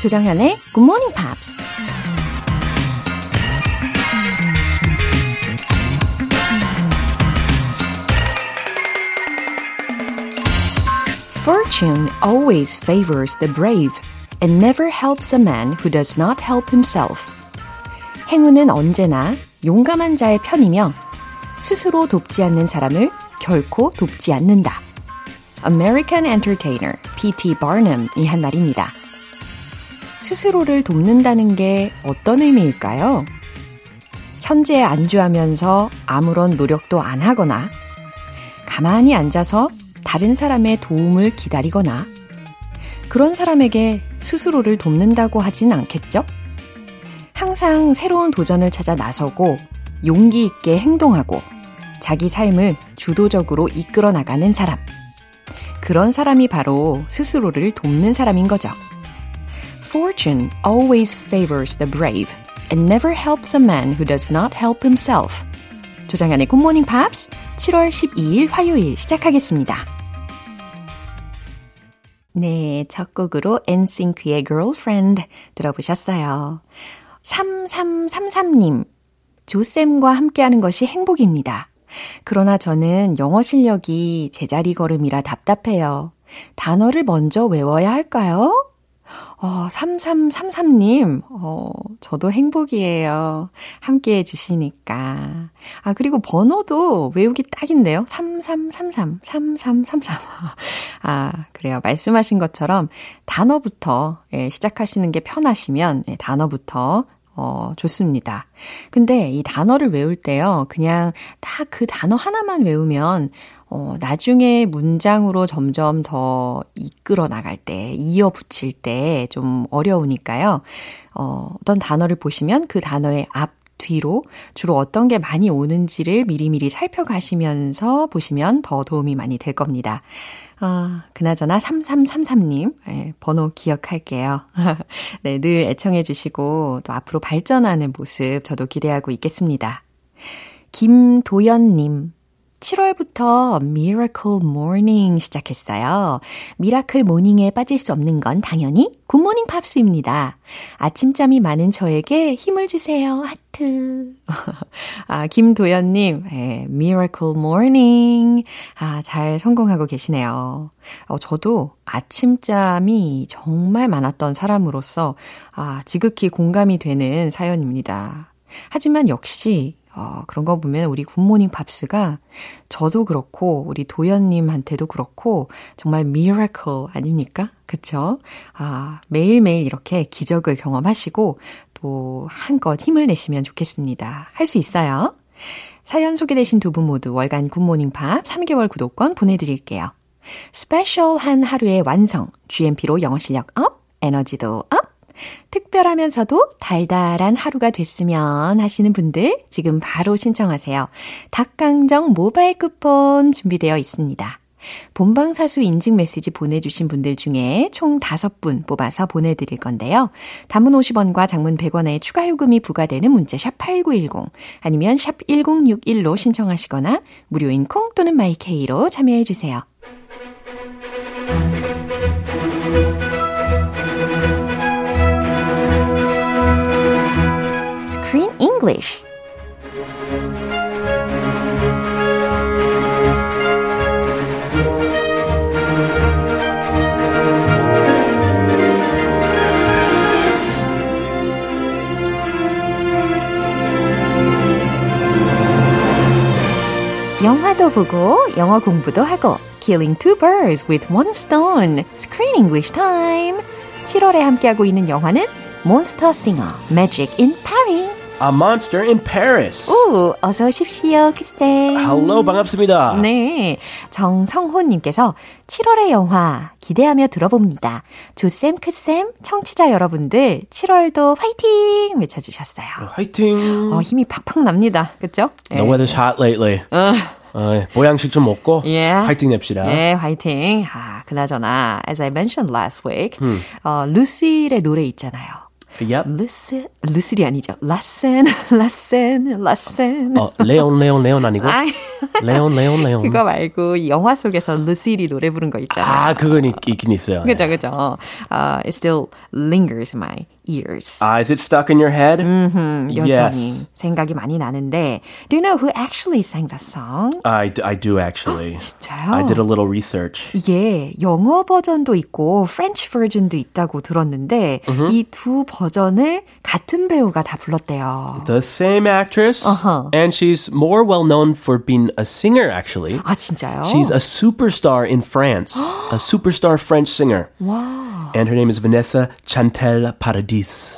조정현의 Good Morning Pops. Fortune always favors the brave and never helps a man who does not help himself. 행운은 언제나 용감한 자의 편이며 스스로 돕지 않는 사람을 결코 돕지 않는다. American entertainer P.T. Barnum이 한 말입니다. 스스로를 돕는다는 게 어떤 의미일까요? 현재에 안주하면서 아무런 노력도 안 하거나 가만히 앉아서 다른 사람의 도움을 기다리거나 그런 사람에게 스스로를 돕는다고 하진 않겠죠? 항상 새로운 도전을 찾아 나서고 용기 있게 행동하고 자기 삶을 주도적으로 이끌어 나가는 사람. 그런 사람이 바로 스스로를 돕는 사람인 거죠. Fortune always favors the brave and never helps a man who does not help himself. 조장현의 Morning Pops 7월 12일 화요일 시작하겠습니다. 네, 첫 곡으로 NSYNC의 Girlfriend 들어보셨어요. 3333님, 조쌤과 함께하는 것이 행복입니다. 그러나 저는 영어 실력이 제자리 걸음이라 답답해요. 단어를 먼저 외워야 할까요? 어, 3333님, 어, 저도 행복이에요. 함께 해주시니까. 아, 그리고 번호도 외우기 딱인데요. 3333, 3333. 아, 그래요. 말씀하신 것처럼 단어부터 예, 시작하시는 게 편하시면 예, 단어부터 어, 좋습니다. 근데 이 단어를 외울 때요, 그냥 딱 그 단어 하나만 외우면, 어, 나중에 문장으로 점점 더 이끌어 나갈 때, 이어 붙일 때 좀 어려우니까요. 어, 어떤 단어를 보시면 그 단어의 앞, 뒤로 주로 어떤 게 많이 오는지를 미리미리 살펴가시면서 보시면 더 도움이 많이 될 겁니다. 아, 그나저나 3333님, 예, 번호 기억할게요. 네, 늘 애청해 주시고 또 앞으로 발전하는 모습 저도 기대하고 있겠습니다. 김도연님, 7월부터 Miracle Morning 시작했어요. Miracle Morning에 빠질 수 없는 건 당연히 Good Morning Pops입니다. 아침잠이 많은 저에게 힘을 주세요. 하트. 아, 김도연님, 예, Miracle Morning. 아, 잘 성공하고 계시네요. 어, 저도 아침잠이 정말 많았던 사람으로서, 아, 지극히 공감이 되는 사연입니다. 하지만 역시 어, 그런 거 보면 우리 Good Morning Pops가 저도 그렇고 우리 도연님한테도 그렇고 정말 miracle 아닙니까? 그쵸? 아, 매일매일 이렇게 기적을 경험하시고 또 한껏 힘을 내시면 좋겠습니다. 할 수 있어요. 사연 소개되신 두 분 모두 월간 Good Morning Pops 3개월 구독권 보내드릴게요. special한 하루의 완성, GMP로 영어 실력 up, 에너지도 up, 특별하면서도 달달한 하루가 됐으면 하시는 분들 지금 바로 신청하세요. 닭강정 모바일 쿠폰 준비되어 있습니다. 본방사수 인증 메시지 보내주신 분들 중에 총 5분 뽑아서 보내드릴 건데요. 단문 50원과 장문 100원의 추가 요금이 부과되는 문자 샵 8910 아니면 샵 1061로 신청하시거나 무료인 콩 또는 마이케이로 참여해주세요. English. 영화도 보고 영어 공부도 하고 Killing two birds with one stone. Screen English time. 7월에 함께하고 있는 영화는 몬스터 싱어 Magic in Paris. A Monster in Paris. 오, 어서 오십시오, 크쌤. Hello, 반갑습니다. 네. 정성호님께서 7월의 영화 기대하며 들어봅니다. 조쌤, 크쌤, 청취자 여러분들 7월도 화이팅! 외쳐주셨어요. 화이팅! 어, 힘이 팍팍 납니다. 그쵸? The weather's hot lately. 어. 어, 보양식 좀 먹고 Yeah. 화이팅 냅시다. 네, 화이팅. 아, 그나저나, as I mentioned last week, 어, 루실의 노래 있잖아요. Yep. 루스, 루슬이 아니죠. La Seine, La Seine, La Seine. 어, 레온, 레온, 레온 아니고? 레온, 레온, 레온. 그거 말고 이 영화 속에서 루슬이 노래 부른 거 있잖아요. 아, 그건 있, 있긴 있어요. 네. 그죠, 그죠. Uh, it still lingers in my ears. Ah, is it stuck in your head? 음, 여전히 Yes. 생각이 많이 나는데 Do you know who actually sang that song? I, d- I do actually. 진짜요? I did a little research. 이게 영어 버전도 있고 프렌치 버전도 있다고 들었는데 이 두 버전을 같은 배우가 다 불렀대요. The same actress, Uh-huh. and she's more well known for being a singer, actually. 아 진짜요? She's a superstar in France, a superstar French singer. 와. And her name is Vanessa Chantel Paradis.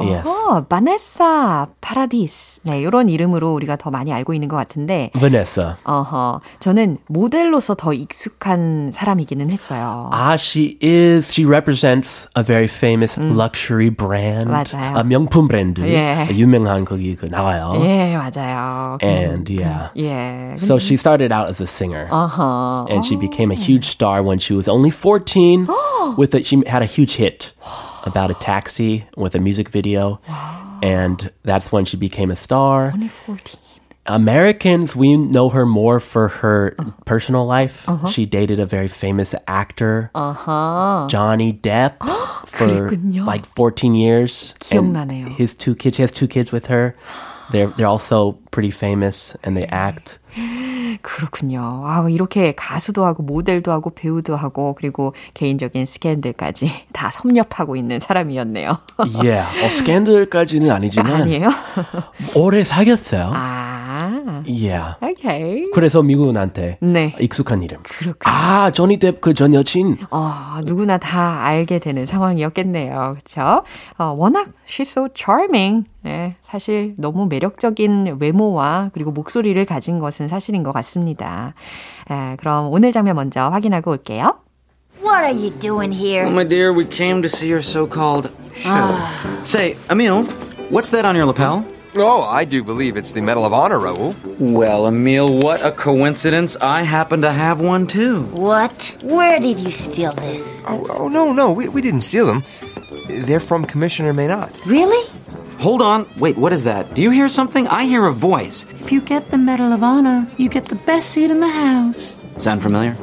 Yes. 어, 바네사 파라디스. 네, 이런 이름으로 우리가 더 많이 알고 있는 것 같은데, Vanessa. 어허, 저는 모델로서 더 익숙한 사람이기는 했어요. Ah, she is. She represents a very famous luxury brand. 맞아요. 아, 명품 브랜드. 예. 유명한 거기 그 나와요. 예, 맞아요. And yeah. 예. So she started out as a singer. 어허. and she became a huge star when she was only 14 with a, she had a huge hit about a taxi with a music video and that's when she became a star Only 14. americans we know her more for her personal life she dated a very famous actor 어허. johnny depp for 그랬군요. like 14 years and 기억나네요. his two kids she has two kids with her they're, they're also pretty famous and they act 그렇군요. 아, 이렇게 가수도 하고 모델도 하고 배우도 하고 그리고 개인적인 스캔들까지 다 섭렵하고 있는 사람이었네요. yeah 어, 스캔들까지는 아니지만 아니에요? 오래 사귀었어요. 아, Yeah. 오케이. 그래서 미국한테 네. 익숙한 이름. 그렇군요. 아, 조니 뎁 그 전 여친. 어, 누구나 다 알게 되는 상황이었겠네요. 그쵸? 어, 워낙 she's so charming. 네, 사실 너무 매력적인 외모와 그리고 목소리를 가진 것은 사실인 것 같습니다. 아, 그럼 오늘 장면 먼저 확인하고 올게요. What are you doing here? Well, my dear, we came to see your so-called show. Say, Emil, what's that on your lapel? Oh, I do believe it's the Medal of Honor, Raoul. Well, Emil, what a coincidence. I happen to have one too. What? Where did you steal this? Oh, oh no, no, we, we didn't steal them. They're from Commissioner Maynard. Really? Hold on. Wait, what is that? Do you hear something? I hear a voice. If you get the Medal of Honor, you get the best seat in the house. Sound familiar?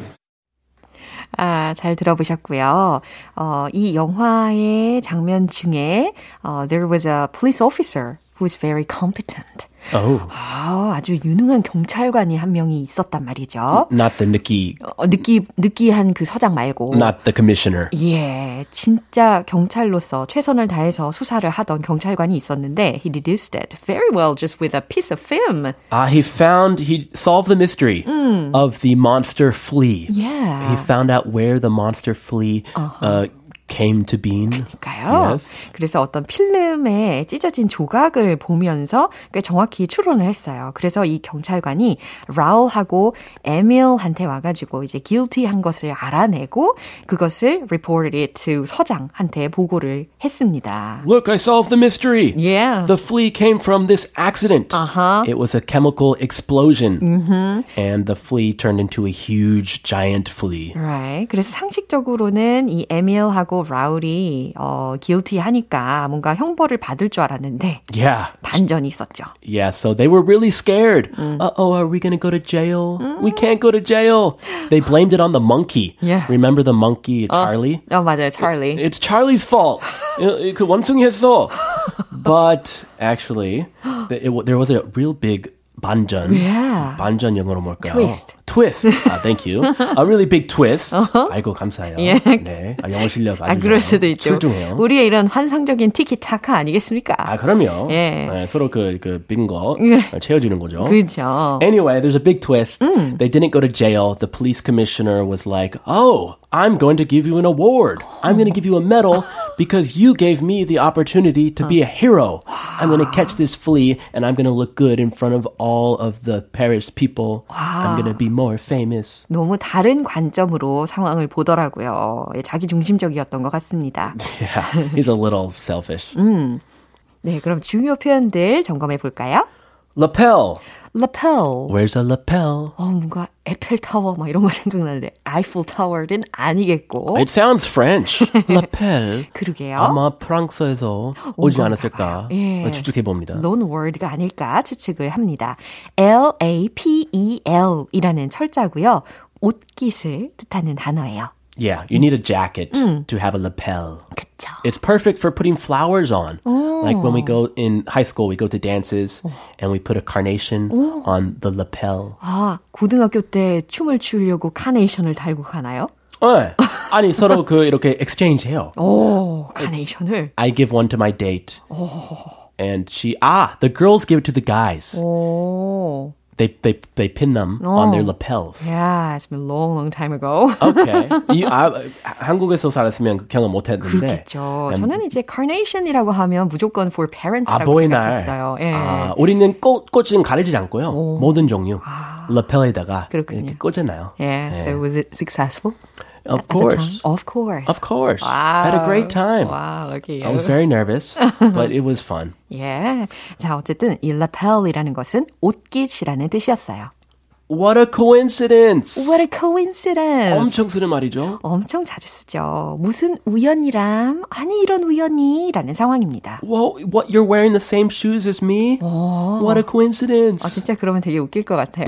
아, 잘 들어보셨고요. 어, 이 영화의 장면 중에 어, there was a police officer who was very competent. Oh. 아, 아주 유능한 경찰관이 한 명이 있었단 말이죠. Not the Nikki, 어, 느끼 느끼한 그 서장 말고. not the commissioner. 예, 진짜 경찰로서 최선을 다해서 수사를 하던 경찰관이 있었는데 he deduced it very well just with a piece of film. Ah, he found, he solved the mystery of the monster flea. Yeah. He found out where the monster flea uh, came to being. 그러니까요. Yes. 그래서 어떤 필름에 찢어진 조각을 보면서 꽤 정확히 추론을 했어요. 그래서 이 경찰관이 라울하고 에밀한테 와가지고 이제 guilty한 것을 알아내고 그것을 reported it to 서장한테 보고를 했습니다. Look, I solved the mystery. Yeah. The flea came from this accident. Uh-huh. It was a chemical explosion. And the flea turned into a huge, giant flea. Right. 그래서 상식적으로는 이 에밀하고 라울이 어, guilty 하니까 뭔가 형벌을 받을 줄 알았는데 Yeah. 반전이 있었죠. Yeah, so they were really scared. Uh oh, are we going to go to jail? We can't go to jail. They blamed it on the monkey. Yeah. Remember the monkey, Charlie? 어 맞아요, 찰리. It's Charlie's fault. 어, 그 원숭이 했어. But actually, it, it, there was a real big 반전. Yeah. 반전 영어로 뭘까요? Twist. Twist. Ah, thank you. A really big twist. 아이고 감사해요. 예. 네, 아, 영어 실력 아주 아, 그럴 좋아요. 수도 있죠. 출중해요. 우리의 이런 환상적인 티키타카 아니겠습니까? 아, 그럼요. 예. 네, 서로 그, 그, 빈거 예. 채워주는 거죠. 그렇죠. Anyway, there's a big twist. They didn't go to jail. The police commissioner was like, Oh, I'm going to give you an award. I'm going to give you a medal because you gave me the opportunity to be a hero. I'm going to catch this flea and I'm going to look good in front of all of the Paris people. I'm going to be more famous. 너무 다른 관점으로 상황을 보더라고요. 예, 자기 중심적이었던 것 같습니다. Yeah, he's a little selfish. 네, 그럼 중요 표현들 점검해 볼까요? Lapel. lapel. Where's a lapel? 어, 뭔가 에펠 타워 막 이런 거 생각나는데 아이플 타워는 아니겠고. It sounds French. lapel. 그러게요. 아마 프랑스에서 오지 않았을까. 예. 추측해 봅니다. loan word가 아닐까 추측을 합니다. L-A-P-E-L 이라는 철자고요. 옷깃을 뜻하는 단어예요. Yeah, you need a jacket to have a lapel. 그쵸. It's perfect for putting flowers on. Like when we go in high school, we go to dances and we put a carnation on the lapel. 아, 고등학교 때 춤을 추려고 카네이션을 달고 가나요? 네. 아니 서로 그 이렇게 exchange 해요. 오, 카네이션을. I give one to my date. And she ah, the girls give it to the guys. 오. They they they pin them on their lapels. Yeah, it's been a long, long time ago. Okay. 이, 아, 한국에서 살았으면 그 경험 못 했는데. 그렇겠죠. 저는 이제 carnation이라고 하면 무조건 for parents라고 아보이날. 생각했어요. 예. 아, 우리는 꽃, 꽃은 가리지 않고요. 모든 종류. 라펠에다가 그렇군요. 이렇게 꽂아놔요. yeah, so was it successful? Of at the time? course. Of course. Of course. Wow. Had a great time. Wow, lucky I you. was very nervous, but it was fun. 예. 자, 어쨌든 이 lapel이라는 것은 옷깃이라는 뜻이었어요. What a coincidence! What a coincidence. 엄청 쓰는 말이죠. 엄청 자주 쓰죠. 무슨 우연이람? 아니 이런 우연이라는 상황입니다. Whoa, what, you're wearing the same shoes as me? What a coincidence. 아, 진짜 그러면 되게 웃길 것 같아요.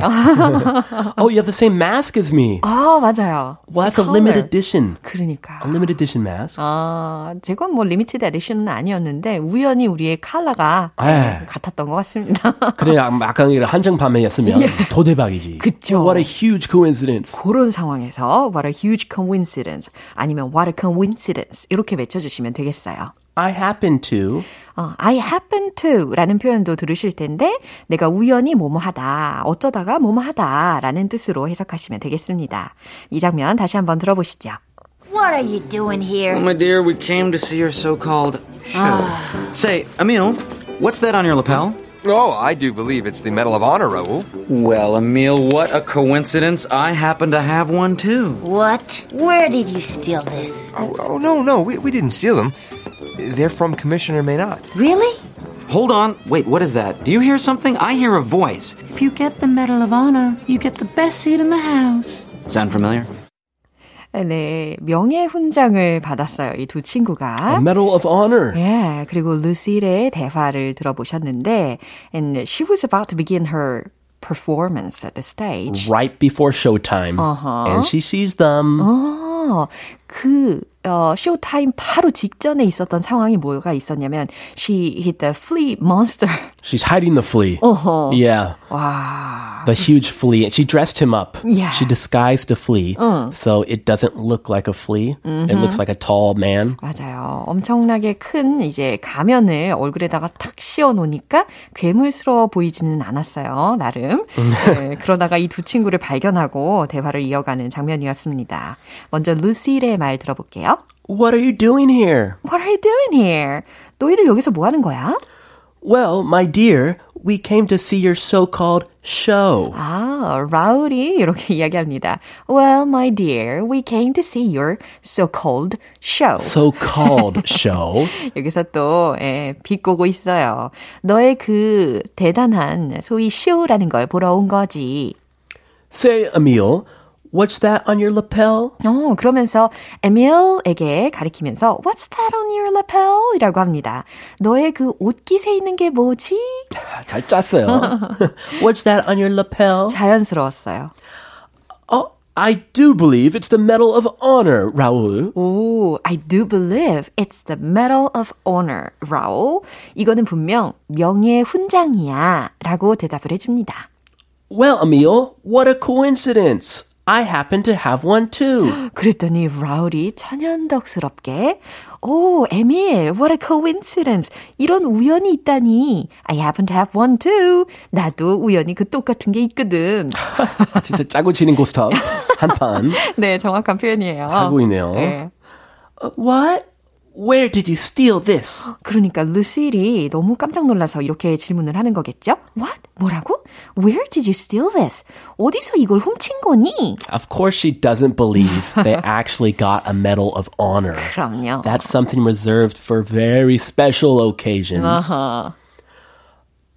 oh, you have the same mask as me. 아, 맞아요. Well, that's a limited edition. 그러니까. A limited edition mask. 아, 제건 뭐 limited edition은 아니었는데 우연히 우리의 컬러가 네. 같았던 것 같습니다. 그래, 약간 한정 판매였으면 더 대박이지. 그쵸. What a huge coincidence. 그런 상황에서 what a huge coincidence 아니면 what a coincidence 이렇게 외쳐주시면 되겠어요. I happen to. 어, I happen to 라는 표현도 들으실 텐데 내가 우연히 뭐뭐 하다, 어쩌다가 뭐뭐 하다 라는 뜻으로 해석하시면 되겠습니다. 이 장면 다시 한번 들어보시죠. What are you doing here? My dear, we came to see your so-called show. Say, Emil, what's that on your lapel? Oh, I do believe it's the Medal of Honor, Raoul. Well, Emil, what a coincidence. I happen to have one too. What? Where did you steal this? Oh, oh no, no, we, we didn't steal them. They're from Commissioner Maynard. Really? Hold on. Wait, what is that? Do you hear something? I hear a voice. If you get the Medal of Honor, you get the best seat in the house. Sound familiar? 네, 명예훈장을 받았어요. 이 두 친구가. A Medal of Honor. 예, 그리고 루실의 대화를 들어보셨는데, and she was about to begin her performance at the stage. Right before showtime. Uh-huh. And she sees them. 어, 그, 어, 쇼타임 바로 직전에 있었던 상황이 뭐가 있었냐면, she hit the flea monster. She's hiding the flea. 어허. Yeah. 와. The huge flea. She dressed him up. Yeah. She disguised the flea. So it doesn't look like a flea. It looks like a tall man. 맞아요. 엄청나게 큰 이제 가면을 얼굴에다가 탁 씌워 놓으니까 괴물스러워 보이지는 않았어요. 나름. 네, 그러다가 이 두 친구를 발견하고 대화를 이어가는 장면이었습니다. 먼저 루시의 말 들어볼게요. What are you doing here? What are you doing here? 너희들 여기서 뭐 하는 거야? Well, my dear, we came to see your so-called show. 아, 라울이 이렇게 이야기합니다. Well, my dear, we came to see your so-called show. So-called show. 여기서 또 예, 비꼬고 있어요. 너의 그 대단한 소위 쇼라는 걸 보러 온 거지. Say, Emil, what's that on your lapel? 어, 그러면서 에밀에게 가리키면서 What's that on your lapel? 이라고 합니다. 너의 그 옷깃에 있는 게 뭐지? 잘 짰어요. what's that on your lapel? 자연스러웠어요. Oh, I do believe it's the Medal of Honor, Raul. 오, I do believe it's the Medal of Honor, 라울. 이거는 분명 명예 훈장이야 라고 대답을 해줍니다. Well, Emil, what a coincidence. I happen to have one too. 그랬더니 라울이 천연덕스럽게 오, 에밀, what a coincidence. 이런 우연이 있다니. I happen to have one too. 나도 우연히 그 똑같은 게 있거든. 진짜 짜고 치는 고스톱 한 판 네, 정확한 표현이에요. 하고 있네요. 네. Uh, what? Where did you steal this? 그러니까 루실이 너무 깜짝 놀라서 이렇게 질문을 하는 거겠죠? What? 뭐라고? Where did you steal this? 어디서 이걸 훔친 거니? Of course, she doesn't believe they actually got a Medal of Honor. 그럼요. That's something reserved for very special occasions. 아하.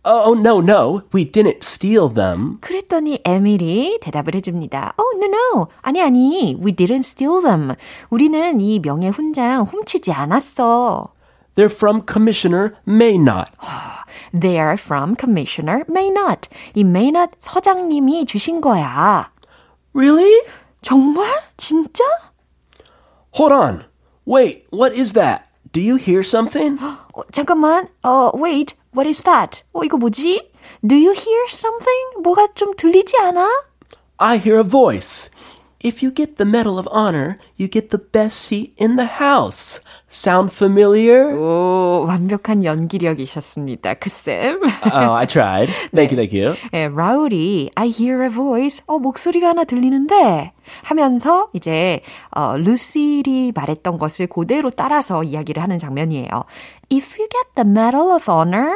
Oh, no, no. We didn't steal them. 그랬더니 에밀이 대답을 해줍니다. Oh, no, no. 아니, 아니. We didn't steal them. 우리는 이 명예 훈장 훔치지 않았어. They're from Commissioner Maynot. They are from Commissioner Maynot. 이 Maynot 서장님이 주신 거야. Really? 정말? 진짜? Hold on. Wait, what is that? Do you hear something? 어, 잠깐만. 어, wait. What is that? 어, 이거 뭐지? Do you hear something? 뭐가 좀 들리지 않아? I hear a voice. If you get the Medal of Honor, you get the best seat in the house. Sound familiar? 오, 완벽한 연기력이셨습니다. 그 쌤. oh, I tried. Thank you, thank you. 예, 라울이 I hear a voice. 어, 목소리가 하나 들리는데 하면서 이제 어, 루실이 말했던 것을 그대로 따라서 이야기를 하는 장면이에요. If you get the Medal of Honor,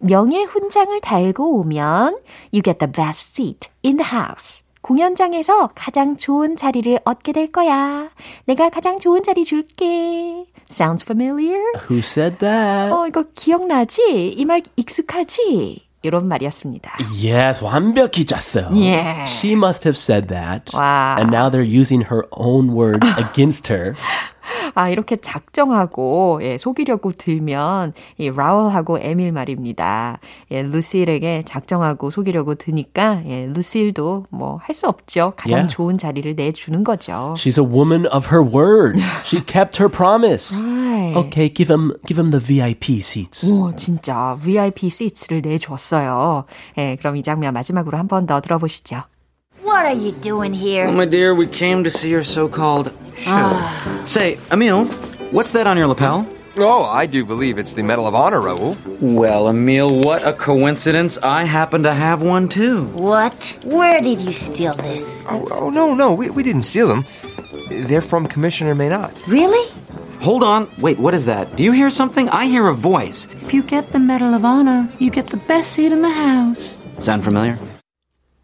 명예 훈장을 달고 오면 you get the best seat in the house. 공연장에서 가장 좋은 자리를 얻게 될 거야. 내가 가장 좋은 자리 줄게. Sounds familiar? Who said that? 어, 이거 기억나지? 이 말 익숙하지? 이런 말이었습니다. Yes, 완벽히 짰어요. Yeah. She must have said that. Wow. And now they're using her own words against her. 아, 이렇게 작정하고, 예, 속이려고 들면, 이 라울하고 에밀 말입니다. 예, 루실에게 작정하고 속이려고 드니까, 예, 루실도 뭐, 할 수 없죠. 가장 Yeah. 좋은 자리를 내주는 거죠. She's a woman of her word. She kept her promise. Right. Okay, give him give him the VIP seats. 오, 진짜 VIP 시트를 내줬어요. 예, 그럼 이 장면 마지막으로 한 번 더 들어보시죠. What are you doing here? Oh, my dear, we came to see your so-called show. Ah. Say, Emil, what's that on your lapel? Oh, I do believe it's the Medal of Honor, Raoul. Well, Emil, what a coincidence. I happen to have one too. What? Where did you steal this? Oh, oh no, no, we, we didn't steal them. They're from Commissioner Maynot. Really? Hold on. Wait, what is that? Do you hear something? I hear a voice. If you get the Medal of Honor, you get the best seat in the house. Sound familiar?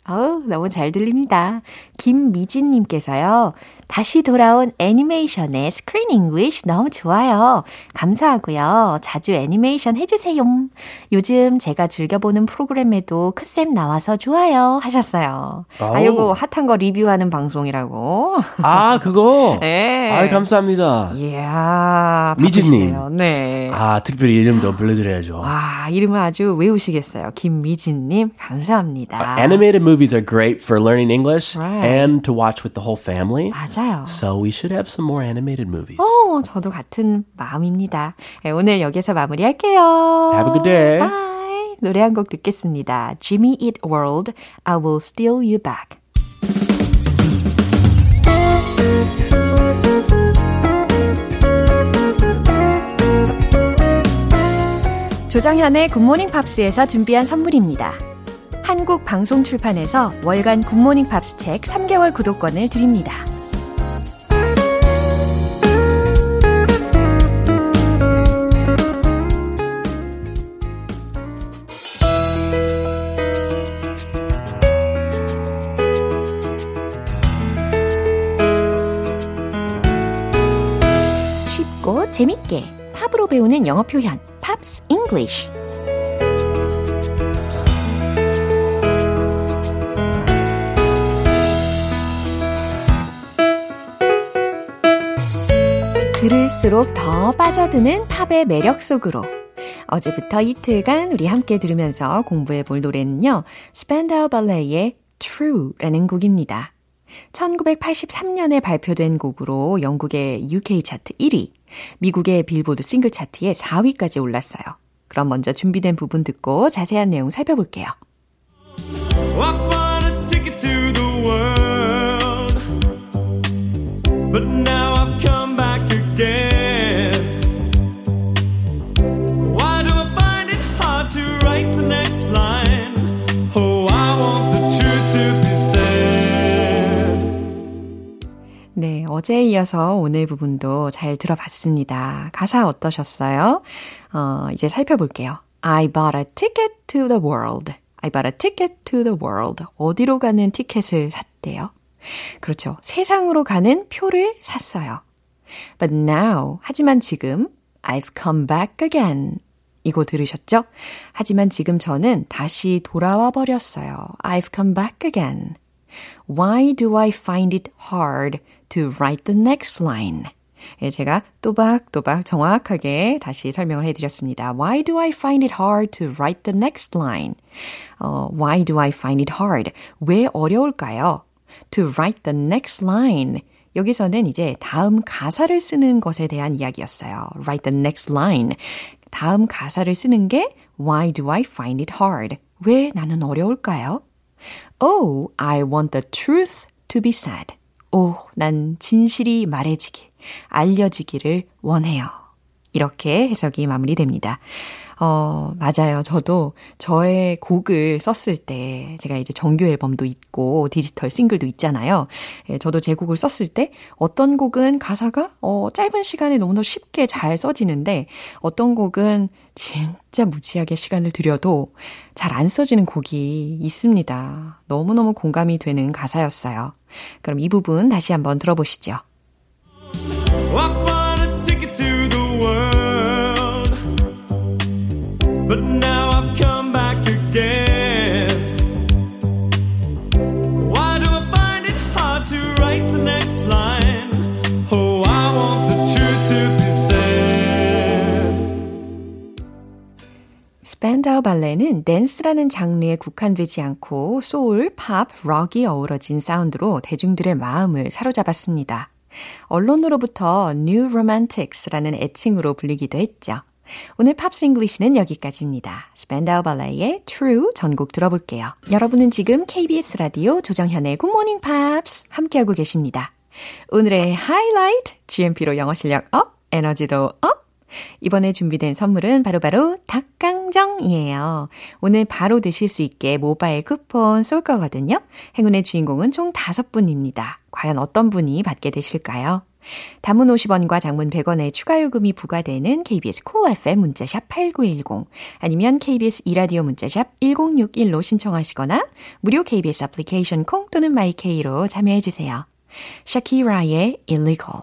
어우, 너무 잘 들립니다. 김미진님께서요. 다시 돌아온 애니메이션의 스크린 잉글리쉬 너무 좋아요. 감사하고요. 자주 애니메이션 해주세요. 요즘 제가 즐겨보는 프로그램에도 크쌤 나와서 좋아요 하셨어요. 아, 아우. 요거 핫한 거 리뷰하는 방송이라고. 아, 그거. 네. 아, 감사합니다. 이야, 미진님. 네. 아, 특별히 이름도 불러드려야죠. 와, 이름을 아주 외우시겠어요. 김미진님, 감사합니다. Animated movies are great for learning English Right. and to watch with the whole family. 맞아 요. So we should have some more animated movies. 어, 저도 같은 마음입니다. 네, 오늘 여기서 마무리할게요. Have a good day. Bye. 노래 한 곡 듣겠습니다. Jimmy Eat World, I Will Steal You Back. 조정현의 Good Morning Pops에서 준비한 선물입니다. 한국 방송 출판에서 월간 Good Morning Pops 책 3개월 구독권을 드립니다. 재밌게 팝으로 배우는 영어 표현 Pops English 들을수록 더 빠져드는 팝의 매력 속으로 어제부터 이틀간 우리 함께 들으면서 공부해 볼 노래는요. Spandau Ballet의 True라는 곡입니다. 1983년에 발표된 곡으로 영국의 UK 차트 1위, 미국의 빌보드 싱글 차트에 4위까지 올랐어요. 그럼 먼저 준비된 부분 듣고 자세한 내용 살펴볼게요. But now 어제에 이어서 오늘 부분도 잘 들어봤습니다. 가사 어떠셨어요? 어, 이제 살펴볼게요. I bought a ticket to the world. I bought a ticket to the world. 어디로 가는 티켓을 샀대요? 그렇죠. 세상으로 가는 표를 샀어요. But now, 하지만 지금, I've come back again. 이거 들으셨죠? 하지만 지금 저는 다시 돌아와 버렸어요. I've come back again. Why do I find it hard to write the next line? 예, 제가 또박또박 정확하게 다시 설명을 해드렸습니다. Why do I find it hard to write the next line? 어, why do I find it hard? 왜 어려울까요? To write the next line. 여기서는 이제 다음 가사를 쓰는 것에 대한 이야기였어요. Write the next line. 다음 가사를 쓰는 게 Why do I find it hard? 왜 나는 어려울까요? Oh, I want the truth to be said. 오, 난 진실이 말해지길, 알려지기를 원해요. 이렇게 해석이 마무리됩니다. 어, 맞아요. 저도 저의 곡을 썼을 때, 제가 이제 정규 앨범도 있고, 디지털 싱글도 있잖아요. 예, 저도 제 곡을 썼을 때, 어떤 곡은 가사가, 어, 짧은 시간에 너무나 쉽게 잘 써지는데, 어떤 곡은 진짜 무지하게 시간을 들여도 잘 안 써지는 곡이 있습니다. 너무너무 공감이 되는 가사였어요. 그럼 이 부분 다시 한번 들어보시죠. Spandau Ballet은 댄스라는 장르에 국한되지 않고 소울, 팝, 록이 어우러진 사운드로 대중들의 마음을 사로잡았습니다. 언론으로부터 New Romantics라는 애칭으로 불리기도 했죠. 오늘 Pops English는 여기까지입니다. Spandau Ballet의 True 전곡 들어볼게요. 여러분은 지금 KBS 라디오 조정현의 Good Morning Pops 함께하고 계십니다. 오늘의 하이라이트, GMP로 영어 실력 up, 에너지도 up, 이번에 준비된 선물은 바로바로 닭강정이에요. 오늘 바로 드실 수 있게 모바일 쿠폰 쏠 거거든요. 행운의 주인공은 총 5분입니다. 과연 어떤 분이 받게 되실까요? 단문 50원과 장문 100원의 추가 요금이 부과되는 KBS Cool, Cool FM 문자샵 8910 아니면 KBS 이라디오 문자샵 1061로 신청하시거나 무료 KBS 애플리케이션 콩 또는 my K로 참여해 주세요. 샤키라의 Illegal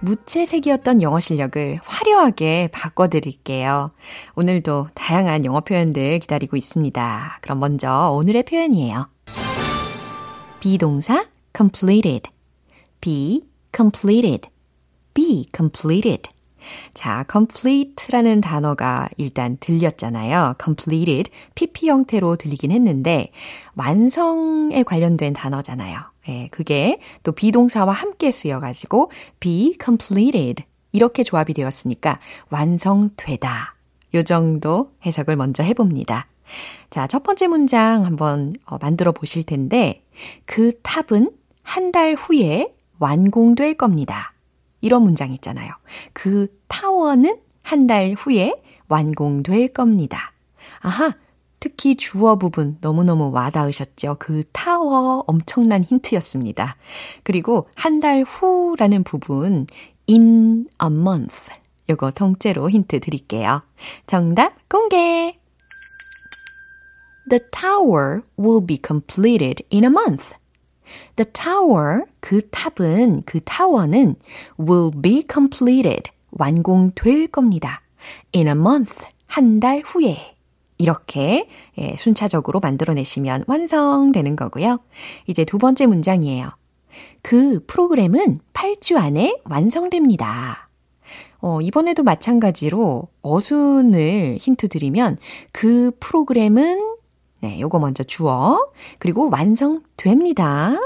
무채색이었던 영어 실력을 화려하게 바꿔드릴게요. 오늘도 다양한 영어 표현들 기다리고 있습니다. 그럼 먼저 오늘의 표현이에요. 비동사 completed, be completed, be completed. 자, complete라는 단어가 일단 들렸잖아요. completed, pp 형태로 들리긴 했는데 완성에 관련된 단어잖아요. 예, 그게 또 비동사와 함께 쓰여가지고 be completed 이렇게 조합이 되었으니까 완성되다. 요 정도 해석을 먼저 해봅니다. 자, 첫 번째 문장 한번 어, 만들어 보실 텐데 그 탑은 한 달 후에 완공될 겁니다. 이런 문장 있잖아요. 그 타워는 한 달 후에 완공될 겁니다. 아하, 특히 주어 부분 너무너무 와닿으셨죠? 그 타워 엄청난 힌트였습니다. 그리고 한 달 후라는 부분 in a month 요거 통째로 힌트 드릴게요. 정답 공개! The tower will be completed in a month. The tower, 그 탑은, 그 타워는 will be completed, 완공될 겁니다. in a month, 한 달 후에. 이렇게 예, 순차적으로 만들어내시면 완성되는 거고요. 이제 두 번째 문장이에요. 그 프로그램은 8주 안에 완성됩니다. 어, 이번에도 마찬가지로 어순을 힌트 드리면 그 프로그램은 네, 요거 먼저 주어 그리고 완성됩니다.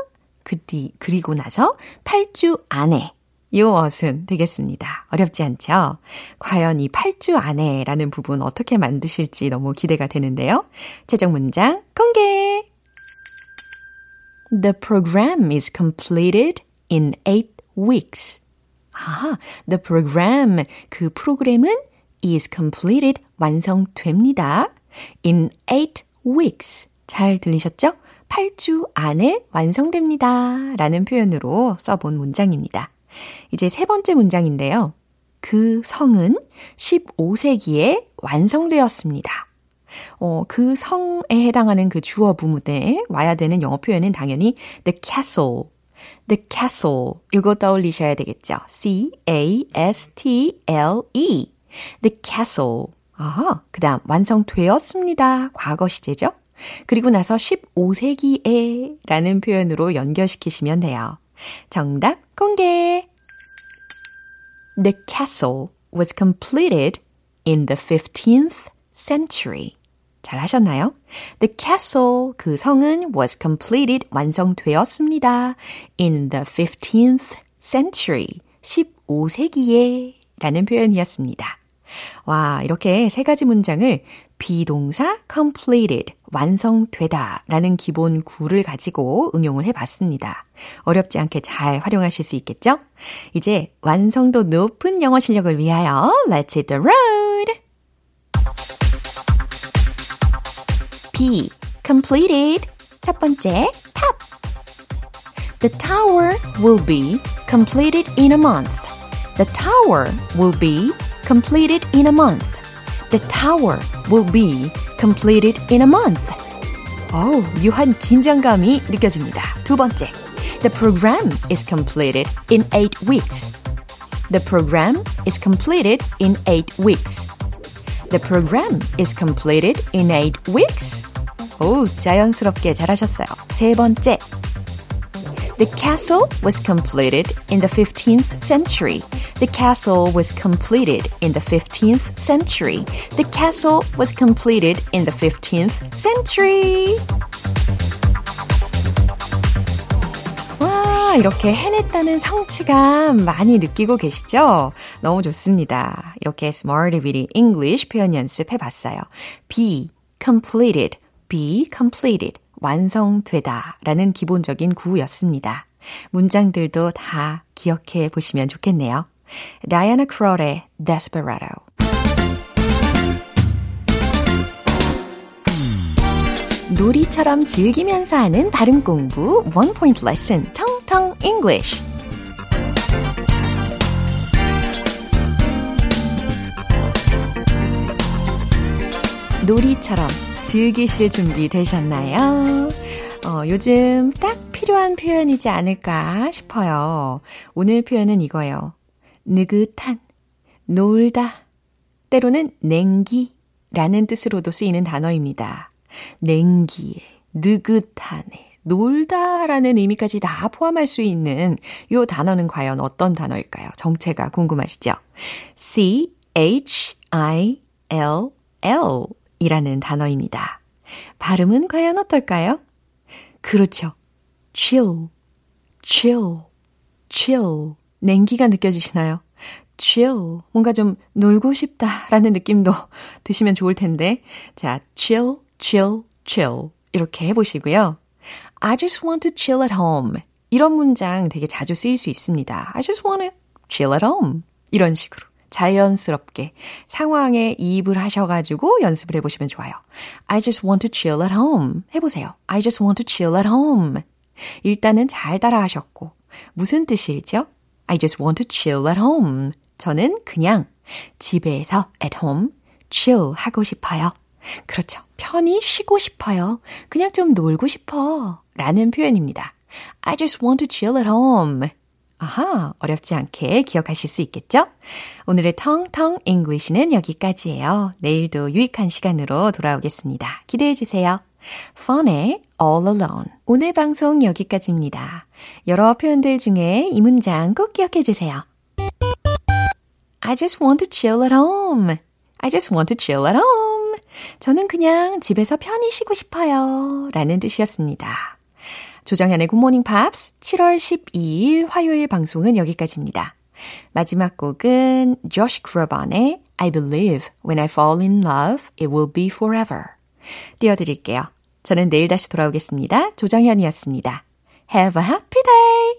그뒤 그리고 나서 8주 안에 요 어순 되겠습니다. 어렵지 않죠? 과연 이 8주 안에라는 부분 어떻게 만드실지 너무 기대가 되는데요. 최종 문장 공개! The program is completed in 8 weeks. 아, the program. 그 프로그램은 is completed. 완성됩니다. in eight weeks. 잘 들리셨죠? 8주 안에 완성됩니다. 라는 표현으로 써본 문장입니다. 이제 세 번째 문장인데요. 그 성은 15세기에 완성되었습니다. 어, 그 성에 해당하는 그 주어 부문에 와야 되는 영어 표현은 당연히 the castle. the castle. 이거 떠올리셔야 되겠죠. C-A-S-T-L-E. the castle. 아하, 그 다음, 완성되었습니다. 과거 시제죠? 그리고 나서 15세기에 라는 표현으로 연결시키시면 돼요. 정답 공개! The castle was completed in the 15th century. 잘 하셨나요? The castle, 그 성은 was completed, 완성되었습니다. in the 15th century, 15세기에 라는 표현이었습니다. 와, 이렇게 세 가지 문장을 비동사 completed, 완성되다 라는 기본 구를 가지고 응용을 해 봤습니다. 어렵지 않게 잘 활용하실 수 있겠죠? 이제 완성도 높은 영어 실력을 위하여 Let's hit the road! B. completed. 첫 번째, top. The tower will be completed in a month. The tower will be completed in a month. The tower will be completed in a month. 어우, 묘한 긴장감이 느껴집니다. 두 번째, The program is completed in eight weeks. The program is completed in eight weeks. The program is completed in eight weeks. 오, 자연스럽게 잘하셨어요. 세 번째. The castle was completed in the 15th century. The castle was completed in the 15th century. The castle was completed in the 15th century. 와, 이렇게 해냈다는 성취감 많이 느끼고 계시죠? 너무 좋습니다. 이렇게 Smart Beauty English 표현 연습해 봤어요. be completed, be completed. 완성되다 라는 기본적인 구였습니다. 문장들도 다 기억해 보시면 좋겠네요. 라이아나 크롤의 Desperado. 놀이처럼 즐기면서 하는 발음 공부 One Point Lesson 텅텅 English. 놀이처럼 즐기실 준비 되셨나요? 어, 요즘 딱 필요한 표현이지 않을까 싶어요. 오늘 표현은 이거예요. 느긋한, 놀다, 때로는 냉기라는 뜻으로도 쓰이는 단어입니다. 냉기에, 느긋한에, 놀다라는 의미까지 다 포함할 수 있는 요 단어는 과연 어떤 단어일까요? 정체가 궁금하시죠? C, H, I, L, L 이라는 단어입니다. 발음은 과연 어떨까요? 그렇죠. chill, chill, chill. 냉기가 느껴지시나요? chill. 뭔가 좀 놀고 싶다라는 느낌도 드시면 좋을 텐데. 자, chill, chill, chill. 이렇게 해보시고요. I just want to chill at home. 이런 문장 되게 자주 쓰일 수 있습니다. I just want to chill at home. 이런 식으로. 자연스럽게 상황에 이입을 하셔가지고 연습을 해보시면 좋아요. I just want to chill at home. 해보세요. I just want to chill at home. 일단은 잘 따라 하셨고, 무슨 뜻일죠? I just want to chill at home. 저는 그냥 집에서 at home chill 하고 싶어요. 그렇죠. 편히 쉬고 싶어요. 그냥 좀 놀고 싶어. 라는 표현입니다. I just want to chill at home. 아하, 어렵지 않게 기억하실 수 있겠죠? 오늘의 텅텅 English는 여기까지예요. 내일도 유익한 시간으로 돌아오겠습니다. 기대해 주세요. Fun의 All Alone. 오늘 방송 여기까지입니다. 여러 표현들 중에 이 문장 꼭 기억해 주세요. I just want to chill at home. I just want to chill at home. 저는 그냥 집에서 편히 쉬고 싶어요. 라는 뜻이었습니다. 조정현의 굿모닝 팝스 7월 12일 화요일 방송은 여기까지입니다. 마지막 곡은 조시 크로반의 I believe when I fall in love it will be forever 띄워드릴게요. 저는 내일 다시 돌아오겠습니다. 조정현이었습니다. Have a happy day!